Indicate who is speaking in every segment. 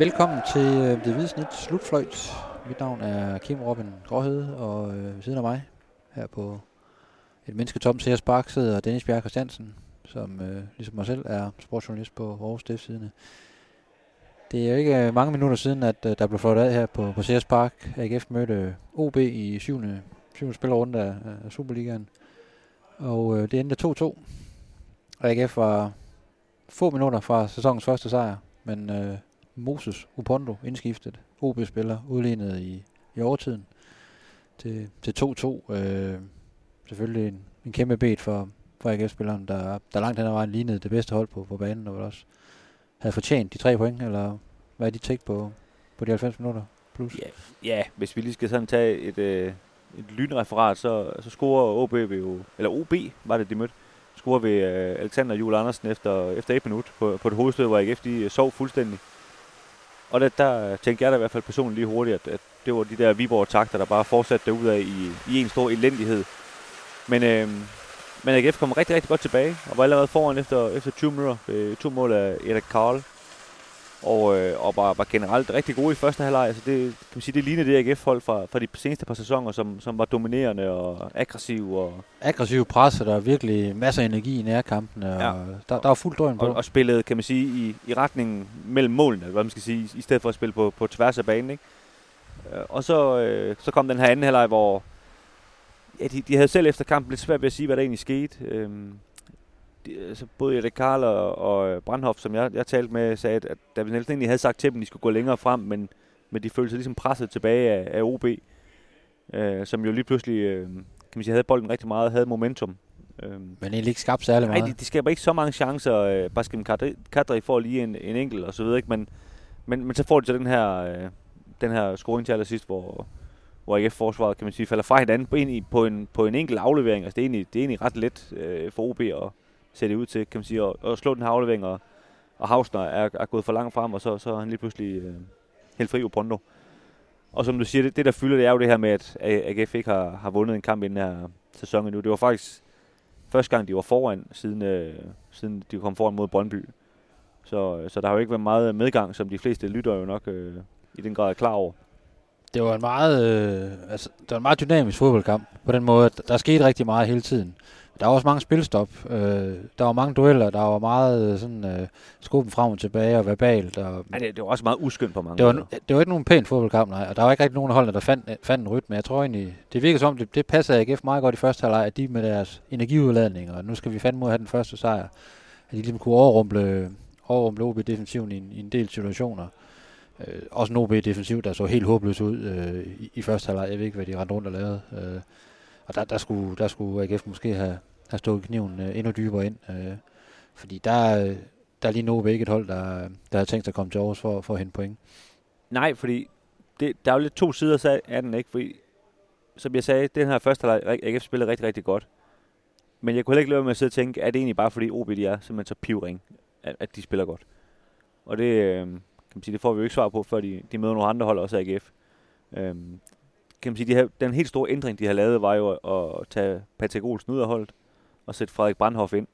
Speaker 1: Velkommen til øh, Det Hvide Snit Slutfløjt. Mit navn er Kim Robin Gråhede, og øh, ved siden af mig, her på et menneske mennesketom her Park, sidder Dennis Bjerg Christiansen, som øh, ligesom mig selv er sportsjournalist på Aarhus Stifttidene. Det er jo ikke øh, mange minutter siden, at øh, der blev flot af her på, på Sears Park. AGF mødte OB i syvende, syvende spillerunde af, af Superligaen. Og øh, det endte 2-2. AGF var få minutter fra sæsonens første sejr, men øh, Moses Opondo indskiftet. OB-spiller udlignet i, i overtiden til, til 2-2. Øh, selvfølgelig en, en kæmpe bed for, for AGF-spilleren, der, der langt hen ad vejen lignede det bedste hold på, på banen, og også havde fortjent de tre point, eller hvad er de tænkt på, på de 90 minutter plus?
Speaker 2: Ja, ja, hvis vi lige skal sådan tage et, øh, et lynreferat, så, så scorer OB jo, eller OB var det, de mødte, scorer ved øh, Alexander Jule Andersen efter, efter et minut på, på et hovedstød, hvor AGF de sov fuldstændig. Og der, der tænkte jeg da i hvert fald personligt lige hurtigt, at, at det var de der Viborg-takter, der bare fortsatte derudad i, i en stor elendighed. Men, øh, men AGF kom rigtig, rigtig godt tilbage, og var allerede foran efter, efter 20 minutter. Øh, to mål af Erik Karl. Og, øh, og var, var generelt rigtig gode i første halvleg. Altså det, kan man sige, det lignede det AGF-hold fra, fra de seneste par sæsoner, som, som var dominerende og aggressiv. Og,
Speaker 1: Aggressiv pres, og der er virkelig masser af energi i nærkampene, og
Speaker 2: Ja.
Speaker 1: der, der var fuld drøn på.
Speaker 2: og, og spillede, kan man sige, i, i retningen mellem målene, hvad man skal sige, i stedet for at spille på, på tværs af banen. Ikke? Øh, Og så, øh, så kom den her anden halvleg, hvor ja, de, de havde selv efter kampen lidt svært ved at sige, hvad der egentlig skete. Øhm, de, altså både Erik Karl og, og Brandhoff, som jeg, jeg talte med, sagde, at, at David Nielsen egentlig havde sagt til dem, at de skulle gå længere frem, men, men de følte sig ligesom presset tilbage af, af OB, øh, som jo lige pludselig øh, kan man sige, havde bolden rigtig meget, havde momentum. Øhm,
Speaker 1: Men egentlig ikke skabt særlig
Speaker 2: Nej,
Speaker 1: meget.
Speaker 2: de, de skaber ikke så mange chancer. Øh, Baskim Kadri, Kadri får lige en, en enkelt og så videre, ikke? Men, men, men så får de så den her, øh, den her scoring til allersidst, hvor, hvor AGF-forsvaret, kan man sige, falder fra hinanden på en, på en, på en enkelt aflevering. Altså, det er egentlig, det er egentlig ret let øh, for OB at ser det ud til, kan man sige, at, slå den her aflevering, og, og Hausner er, er gået for langt frem, og så, så er han lige pludselig øh, helt fri Opondo. Og som du siger, det, det der fylder, det er jo det her med, at AGF ikke har, har vundet en kamp i den her sæson endnu. Det var faktisk første gang, de var foran, siden, øh, siden de kom foran mod Brøndby. Så, så der har jo ikke været meget medgang, som de fleste lytter jo nok øh, i den grad er klar over.
Speaker 1: Det var en meget, øh, altså, det var en meget dynamisk fodboldkamp på den måde, at der skete rigtig meget hele tiden. Der var også mange spilstop. Øh, der var mange dueller. Der var meget øh, sådan øh, skubben frem og tilbage og verbalt. Og,
Speaker 2: Ja, det, det var også meget uskyndt på mange
Speaker 1: det, var,
Speaker 2: måder.
Speaker 1: det var ikke nogen pæn fodboldkamp, nej. Og der var ikke rigtig nogen af holdene, der fandt, fandt en rytme. Jeg tror egentlig, det virker som om, det, det passede AGF meget godt i første halvleg, at de med deres energiudladning, og nu skal vi fandme ud have den første sejr, at de ligesom kunne overrumple, overrumple OB-defensiven i, en- i en del situationer. Øh, også en OB-defensiv, der så helt håbløs ud øh, i, i første halvleg. Jeg ved ikke, hvad de rendte rundt og lavede. Øh, og der, der, skulle, der skulle AGF måske have, har stået kniven øh, endnu dybere ind. Øh, fordi der, øh, der er lige nu ikke et hold, der, der har tænkt sig at komme til Aarhus for, for at hente point.
Speaker 2: Nej, fordi det, der er jo lidt to sider af den, ikke? Fordi, som jeg sagde, den her første halvleg, AGF spillede rigtig, rigtig godt. Men jeg kunne heller ikke lade med at sidde og tænke, er det egentlig bare fordi OB de er simpelthen så pivring, at, at de spiller godt? Og det, øh, kan man sige, det får vi jo ikke svar på, før de, de møder nogle andre hold, også AGF. Øhm, kan man sige, de her, den helt store ændring, de har lavet, var jo at, at tage Patrick Olsen ud af holdet, at sætte Frederik Brandhoff ind.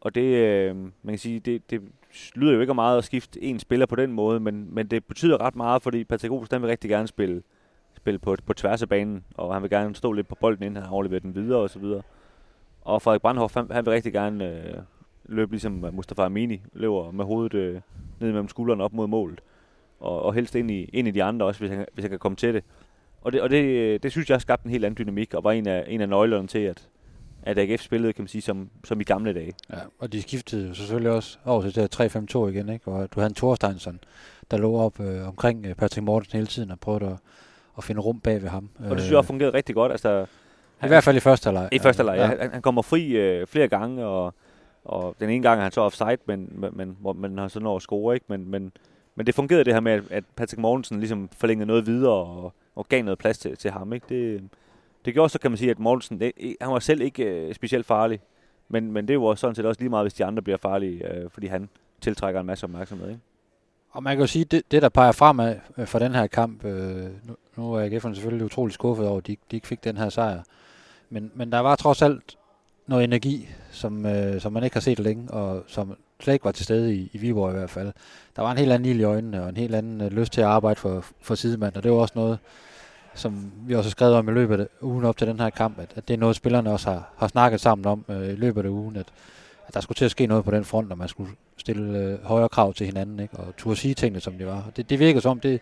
Speaker 2: Og det, øh, man kan sige, det, det lyder jo ikke meget at skifte en spiller på den måde, men, men det betyder ret meget, fordi Patrick Olsen, vil rigtig gerne spille, spille på, på tværs af banen, og han vil gerne stå lidt på bolden, inden han afleverer den videre og så videre. Og Frederik Brandhoff, han, han vil rigtig gerne øh, løbe ligesom Mustafa Amini løber med hovedet øh, ned mellem skuldrene op mod målet. Og, og helst ind i, ind i de andre også, hvis han, hvis han kan komme til det. Og det, og det, øh, det synes jeg har skabt en helt anden dynamik, og var en af, en af nøglerne til, at, at AGF spillede, kan man sige, som, som i gamle dage.
Speaker 1: Ja, og de skiftede jo selvfølgelig også over til det her 3-5-2 igen, ikke? Og du havde en Thorsteinsson, der lå op øh, omkring øh, Patrick Mortensen hele tiden og prøvede at, at finde rum bag ved ham.
Speaker 2: Og det synes jeg også fungerede rigtig godt. Altså,
Speaker 1: I hvert fald i første halvleg.
Speaker 2: I første halvleg, ja. Han, han kommer fri øh, flere gange, og, og den ene gang er han så offside, men, men, men hvor man har så når at score, ikke? Men, men, men det fungerede det her med, at, at Patrick Mortensen ligesom forlængede noget videre og, og gav noget plads til, til ham, ikke? Det, det gjorde så, kan man sige, at Mortensen, det, han var selv ikke øh, specielt farlig, men, men det var sådan set også lige meget, hvis de andre bliver farlige, øh, fordi han tiltrækker en masse opmærksomhed, ikke?
Speaker 1: Og man kan jo sige, det, det der peger fremad øh, for den her kamp, øh, nu, nu er AGF'erne selvfølgelig utrolig skuffet over, at de, de ikke fik den her sejr. Men, men der var trods alt noget energi, som, øh, som man ikke har set længe, og som slet ikke var til stede i, i Viborg i hvert fald. Der var en helt anden ild i øjnene, og en helt anden øh, lyst til at arbejde for, for sidemand, og det var også noget, som vi også har skrevet om i løbet af ugen op til den her kamp, at, at det er noget, spillerne også har, har snakket sammen om øh, i løbet af ugen, at, at der skulle til at ske noget på den front, og man skulle stille øh, højere krav til hinanden, ikke? og turde sige tingene, som det var. Og det, det virker som, det,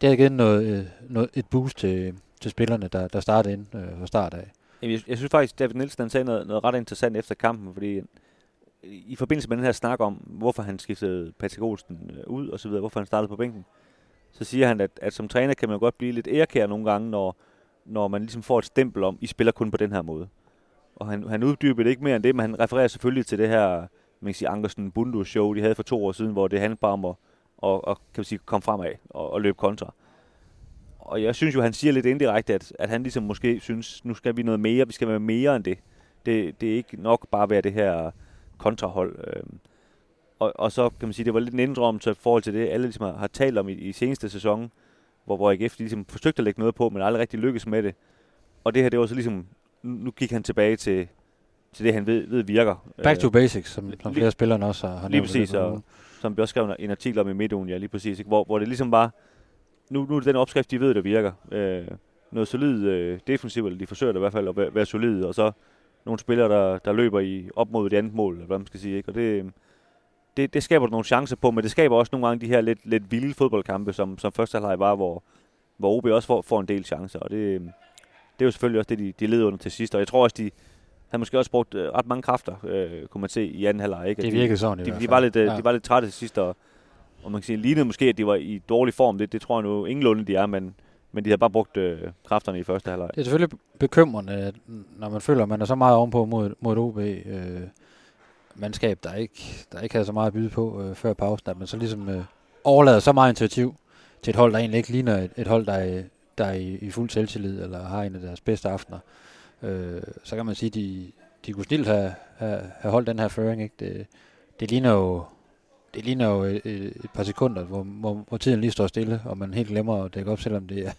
Speaker 1: det har givet noget, øh, noget, et boost til, til spillerne, der, der startede ind øh, fra start af.
Speaker 2: Jeg, jeg synes faktisk, David Nielsen sagde noget, noget ret interessant efter kampen, fordi øh, i forbindelse med den her snak om, hvorfor han skiftede Patrick Olsen øh, ud og så videre, hvorfor han startede på bænken, så siger han, at, at som træner kan man godt blive lidt ærekær nogle gange, når, når man ligesom får et stempel om, I spiller kun på den her måde. Og han, han uddyber det ikke mere end det, men han refererer selvfølgelig til det her, man kan sige, Ankersen Bundu show, de havde for to år siden, hvor det handlede bare om at, og, og kan man sige, komme fremad og, og løbe kontra. Og jeg synes jo, han siger lidt indirekte, at, at han ligesom måske synes, nu skal vi noget mere, vi skal være mere end det. Det, det er ikke nok bare at være det her kontrahold. Øh. Og, og så kan man sige, det var lidt en indrømmelse i forhold til det, alle ligesom har, har talt om i, i seneste sæson, hvor, hvor AGF ligesom forsøgte at lægge noget på, men aldrig rigtig lykkedes med det. Og det her, det var så ligesom, nu gik han tilbage til, til det, han ved, ved virker.
Speaker 1: Back to basics, som, som flere spillere også har, har
Speaker 2: Lige præcis, og, som vi også skrev en artikel om i midtugen, ja, lige præcis, ikke? Hvor, hvor det ligesom var, nu, nu er det den opskrift, de ved, der virker. Øh, noget solid øh, defensivt, eller de forsøger det i hvert fald at være, være solide, og så nogle spillere, der, der løber i op mod det andet mål, eller hvad man skal sige. Ikke? Og det, det, det skaber nogle chancer på, men det skaber også nogle gange de her lidt, lidt vilde fodboldkampe, som, som første halvleg var, hvor, hvor OB også får, får en del chancer. Og det, det er jo selvfølgelig også det, de, de leder under til sidst. Og jeg tror også, de har måske også brugt øh, ret mange kræfter, øh, kunne man se i anden halvleg. Ikke?
Speaker 1: Det virkede sådan
Speaker 2: de,
Speaker 1: i
Speaker 2: de, de, var lidt, øh, ja. de var lidt trætte til sidst, og, og man kan sige, lignede måske, at de var i dårlig form. Det, det tror jeg nu ingenlunde, de er, men, men de har bare brugt øh, kræfterne i første halvleg.
Speaker 1: Det er selvfølgelig bekymrende, når man føler, at man er så meget ovenpå mod, mod OB. Øh, mandskab, der ikke, der ikke havde så meget at byde på øh, før pausen, at man så ligesom øh, overlader så meget initiativ til et hold, der egentlig ikke ligner et, et hold, der er, der er i, i fuld selvtillid, eller har en af deres bedste aftener. Øh, så kan man sige, de, de kunne stilt have, have, have holdt den her føring. Ikke? Det, det ligner jo det ligner jo et, et par sekunder, hvor, hvor, hvor tiden lige står stille, og man helt glemmer at dække op, selvom det er,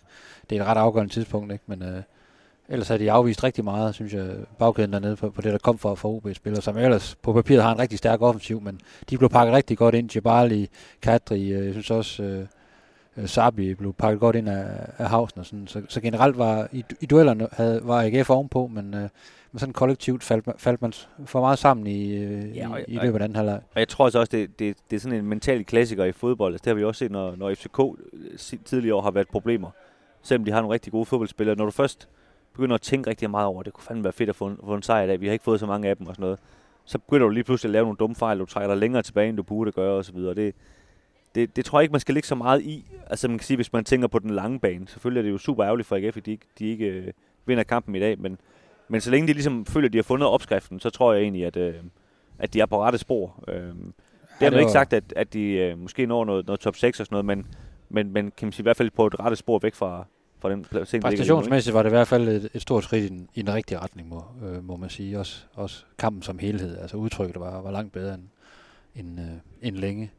Speaker 1: det er et ret afgørende tidspunkt. Ikke? Men øh, ellers har de afvist rigtig meget, synes jeg, bagkæden dernede på, på det, der kom fra, fra OB-spillere, som ellers på papiret har en rigtig stærk offensiv, men de blev pakket rigtig godt ind. Jabali, Kadri, øh, jeg synes også, øh, øh, Sabi blev pakket godt ind af, af Hausen og sådan. Så, så generelt var i, i duellerne havde, var AGF ovenpå, men, øh, men sådan kollektivt faldt, faldt man for meget sammen i, øh, ja, og, i, i løbet af den halvleg.
Speaker 2: Og jeg tror også, det, det, det er sådan en mental klassiker i fodbold. Altså, det har vi også set, når, når FCK øh, tidligere år har været problemer. Selvom de har nogle rigtig gode fodboldspillere. Når du først begynder at tænke rigtig meget over, det kunne fandme være fedt at få en, få en sejr i dag, vi har ikke fået så mange af dem og sådan noget, så begynder du lige pludselig at lave nogle dumme fejl, du trækker dig længere tilbage, end du burde gøre og så videre. Det, det, det tror jeg ikke, man skal ligge så meget i. Altså man kan sige, hvis man tænker på den lange bane, selvfølgelig er det jo super ærgerligt for AGF, at de ikke, de ikke øh, vinder kampen i dag, men, men så længe de ligesom føler, at de har fundet opskriften, så tror jeg egentlig, at, øh, at de er på rette spor. Øh, det har ikke sagt, at, at de øh, måske når noget, noget top 6 og sådan noget, men, men, men kan man sige, i hvert fald på et rette spor væk fra, fra den placering.
Speaker 1: Præstationsmæssigt var det i hvert fald et, et stort skridt i den, i den rigtige retning, må, øh, må man sige. Også, også kampen som helhed, altså udtrykket var, var langt bedre end, end, øh, end længe.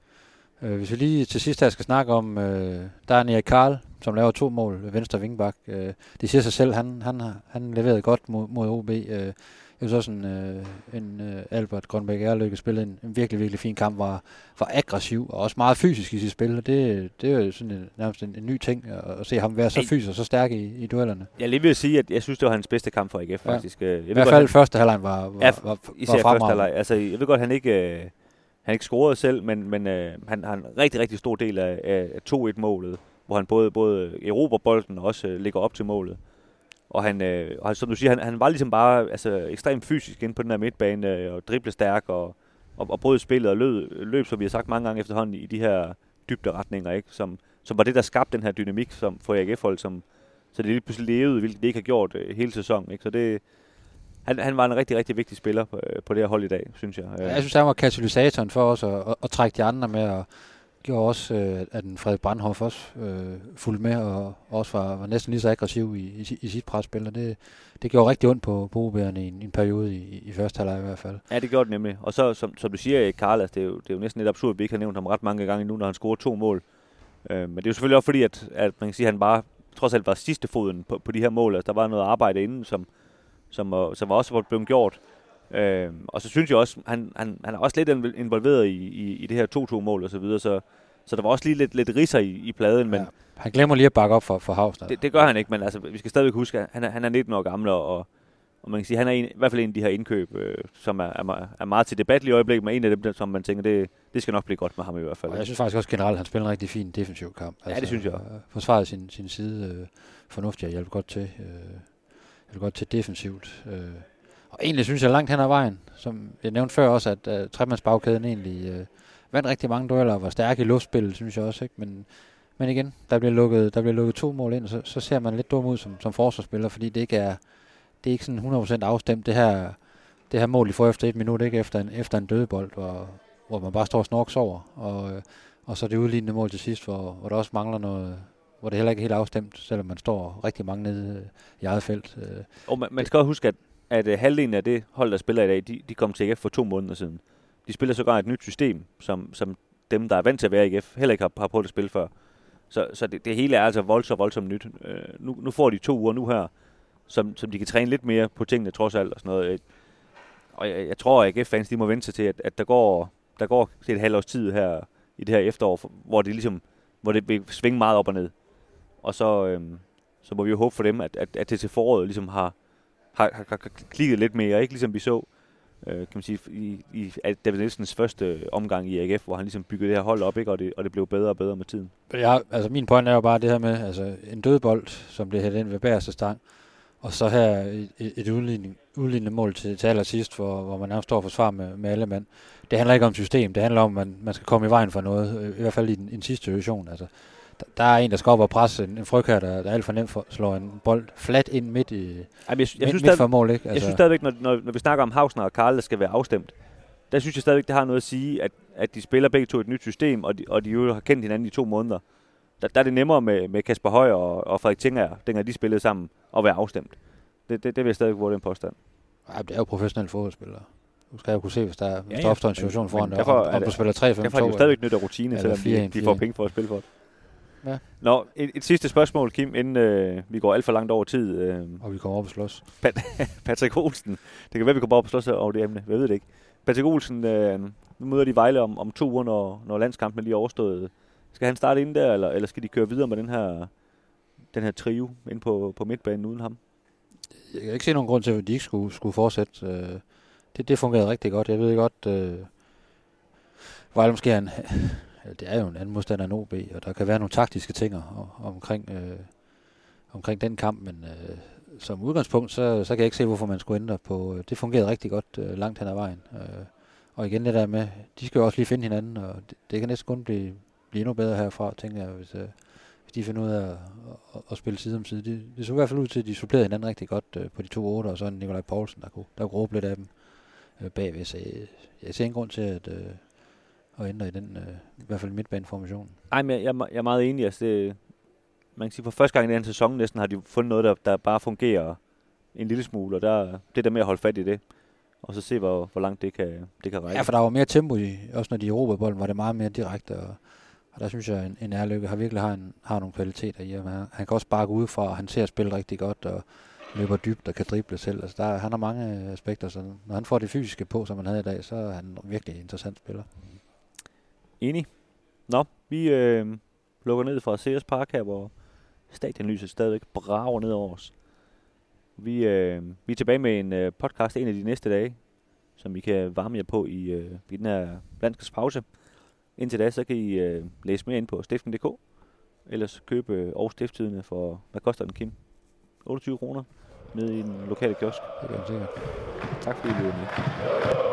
Speaker 1: Øh, hvis vi lige til sidst her skal snakke om, øh, der er Nia Karl, som laver to mål ved venstre vingbak. Øh, det siger sig selv, han, han, han leverede godt mod, mod OB. Øh, jeg synes også, en, øh, en øh, Albert Grønbæk Erløkke spillede en, en virkelig, virkelig fin kamp, var, var aggressiv og også meget fysisk i sit spil. Og det, det er jo sådan en, nærmest en, en ny ting at, at se ham være så fysisk og så stærk i, i duellerne.
Speaker 2: Jeg lige vil sige, at jeg synes, det var hans bedste kamp for AGF, faktisk.
Speaker 1: Ja. Jeg I hvert fald han, første halvleg var, var, ja, var,
Speaker 2: var første halvleg. Altså, jeg ved godt, han ikke... Øh, han ikke scorede selv, men, men øh, han har en rigtig, rigtig stor del af, af 2-1-målet, hvor han både, både erobrer bolden og også øh, ligger op til målet. Og han, øh, og som du siger, han, han var ligesom bare altså, ekstremt fysisk inde på den her midtbane, øh, og drible stærk, og, og, og brød spillet og løb, løb, som vi har sagt mange gange efterhånden, i de her dybde retninger, ikke? Som, som var det, der skabte den her dynamik som for AGF-hold, som, så det lige pludselig levede, hvilket det ikke har gjort øh, hele sæsonen. Ikke? Så det, han, han var en rigtig, rigtig vigtig spiller på, øh, på det her hold i dag, synes jeg.
Speaker 1: Ja, jeg synes, han var katalysatoren for os at, at, at trække de andre med, og gjorde også, øh, at den Frederik Brandhoff også øh, fulgte med, og også var, var næsten lige så aggressiv i, i, i sit presspil, og det, det gjorde rigtig ondt på, på i en, en periode i, i første halvleg i hvert fald.
Speaker 2: Ja, det gjorde det nemlig. Og så, som, som du siger, Karl, det, er jo, det er jo næsten lidt absurd, at vi ikke har nævnt ham ret mange gange nu, når han scorede to mål. Øh, men det er jo selvfølgelig også fordi, at, at man kan sige, at han bare trods alt var sidste foden på, på de her mål. Altså, der var noget arbejde inden, som, som, øh, som også var blevet gjort. Øh, og så synes jeg også, han, han, han er også lidt involveret i, i, i det her 2-2-mål og så videre, så, så der var også lige lidt, lidt risser i, i pladen. Men
Speaker 1: ja. Han glemmer lige at bakke op for, for Havsner.
Speaker 2: Det, det gør han ikke, men altså, vi skal stadigvæk huske, at han er, han er 19 år gammel, og, og man kan sige, han er en, i hvert fald en af de her indkøb, øh, som er, er, er meget til debat i øjeblikket, men en af dem, som man tænker, det, det skal nok blive godt med ham i hvert fald.
Speaker 1: Og jeg synes faktisk også generelt, at han spiller en rigtig fin defensiv kamp.
Speaker 2: Altså, ja, det altså, synes jeg. Øh,
Speaker 1: forsvaret sin, sin side øh, fornuftigt og hjælper godt til, øh, hjælper godt til defensivt. Øh. Og egentlig synes jeg langt hen ad vejen, som jeg nævnte før også, at øh, uh, tremandsbagkæden egentlig øh, vandt rigtig mange dueller og var stærk i luftspillet, synes jeg også. Ikke? Men, men igen, der bliver lukket, der bliver lukket to mål ind, og så, så ser man lidt dum ud som, som forsvarsspiller, fordi det ikke er, det er ikke sådan 100% afstemt, det her, det her mål, de får efter et minut, ikke efter en, efter en dødebold, hvor, hvor man bare står og snorks over, og, øh, og så det udlignende mål til sidst, hvor, hvor der også mangler noget, hvor det heller ikke er helt afstemt, selvom man står rigtig mange nede øh, i eget felt.
Speaker 2: Og man, man skal også huske, at, at uh, halvdelen af det hold, der spiller i dag, de, de kom til AGF for to måneder siden. De spiller sågar et nyt system, som, som dem, der er vant til at være i AGF, heller ikke har, har prøvet at spille før. Så, så det, det hele er altså voldsomt, voldsomt nyt. Uh, nu, nu får de to uger nu her, som, som de kan træne lidt mere på tingene trods alt og sådan noget. Øh, og jeg, jeg tror, at AGF-fans de må vente sig til, at, at der går der går til et halvt års tid her i det her efterår, hvor det ligesom hvor det vil svinge meget op og ned. Og så, øhm, så må vi jo håbe for dem, at, at, at det til foråret ligesom har, har, har, har klikket lidt mere, ikke ligesom vi så øh, kan man sige, i, i David Nielsens første omgang i AGF, hvor han ligesom byggede det her hold op, ikke? Og, det, og det blev bedre og bedre med tiden.
Speaker 1: Ja, altså min point er jo bare det her med, altså en dødbold, som bliver hældt ind ved bagerste stang, og så her et, et udlignende mål til, til allersidst, hvor, hvor man nærmest står og forsvarer med, med alle mand. Det handler ikke om system, det handler om, at man, man skal komme i vejen for noget, øh, i hvert fald i den, i den sidste situation. Altså, der, er en, der skal op og presse en, en fryg her, der, der er alt for nemt for, slår en bold flat ind midt, i, Jamen, jeg, jeg midt, synes midt for mål. Ikke? Altså.
Speaker 2: Jeg synes stadigvæk, når, når, når vi snakker om Hausner og Karl, der skal være afstemt, der synes jeg stadigvæk, det har noget at sige, at, at de spiller begge to et nyt system, og de, og de jo har kendt hinanden i to måneder. Der, der er det nemmere med, med Kasper Høj og, og Frederik Tinger, dengang de spillede sammen, at være afstemt. Det, det, det vil jeg stadig våge den påstand.
Speaker 1: Ja, det er jo professionelle fodboldspillere. Du skal jo kunne se, hvis der, hvis ja, der opstår en situation foran dig, om, om du spiller 3 5
Speaker 2: Derfor har de jo stadigvæk nyt af rutine, selvom 4, de, de får penge for at spille for det. Ja. Nå, et, et sidste spørgsmål, Kim, inden øh, vi går alt for langt over tid. Øh,
Speaker 1: og vi kommer op og slås.
Speaker 2: Pat, Patrick Olsen. Det kan være, vi kommer op og slås over det emne. Jeg ved det ikke. Patrick Olsen, øh, nu møder de Vejle om, om to uger, når, når landskampen er lige overstået. Skal han starte ind der, eller, eller skal de køre videre med den her, den her trio ind på, på midtbanen uden ham?
Speaker 1: jeg kan ikke se nogen grund til, at de ikke skulle, skulle fortsætte. Øh, det, det fungerede rigtig godt. Jeg ved godt, øh, Vejle måske er en, det er jo en anden modstander end OB, og der kan være nogle taktiske ting omkring, øh, omkring den kamp, men øh, som udgangspunkt, så, så kan jeg ikke se, hvorfor man skulle ændre på. Øh, det fungerede rigtig godt øh, langt hen ad vejen. Øh, og igen det der med, de skal jo også lige finde hinanden, og det, det kan næsten kun blive, blive endnu bedre herfra, tænker jeg, hvis, øh, hvis de finder ud af at, at, at spille side om side. Det, det så i hvert fald ud til, at de supplerede hinanden rigtig godt øh, på de to otte, og så Nikolaj Poulsen, der kunne, der kunne råbe lidt af dem øh, bagved. Så jeg, jeg ser ingen grund til at, øh, at ændre i den, øh, i hvert fald midtbaneformation.
Speaker 2: Nej, men jeg, jeg, jeg er meget enig. Altså det, man kan sige, for første gang i den sæson næsten har de fundet noget, der, der bare fungerer en lille smule, og der, det der med at holde fat i det, og så se, hvor, hvor langt det kan, det kan række.
Speaker 1: Ja, for der var mere tempo i, også når de erobrede bolden, var det meget mere direkte, og og der synes jeg, en, en ærlykke har virkelig har, en, har nogle kvaliteter i. Han, han kan også sparke udefra, og han ser spille rigtig godt, og løber dybt og kan drible selv. Altså der, han har mange aspekter, så når han får det fysiske på, som han havde i dag, så er han virkelig en interessant spiller.
Speaker 2: Enig. Nå, vi øh, lukker ned fra Sears Park her, hvor stadionlyset stadigvæk brager ned over os. Vi, øh, vi er tilbage med en øh, podcast en af de næste dage, som vi kan varme jer på i, øh, i den her landskabspause. Indtil da, så kan I øh, læse mere ind på stiften.dk, ellers købe øh, Aarhus Stifttidene for, hvad koster den, Kim? 28 kroner nede i den lokale kiosk.
Speaker 1: Det er sikkert.
Speaker 2: Tak fordi I lyttede med.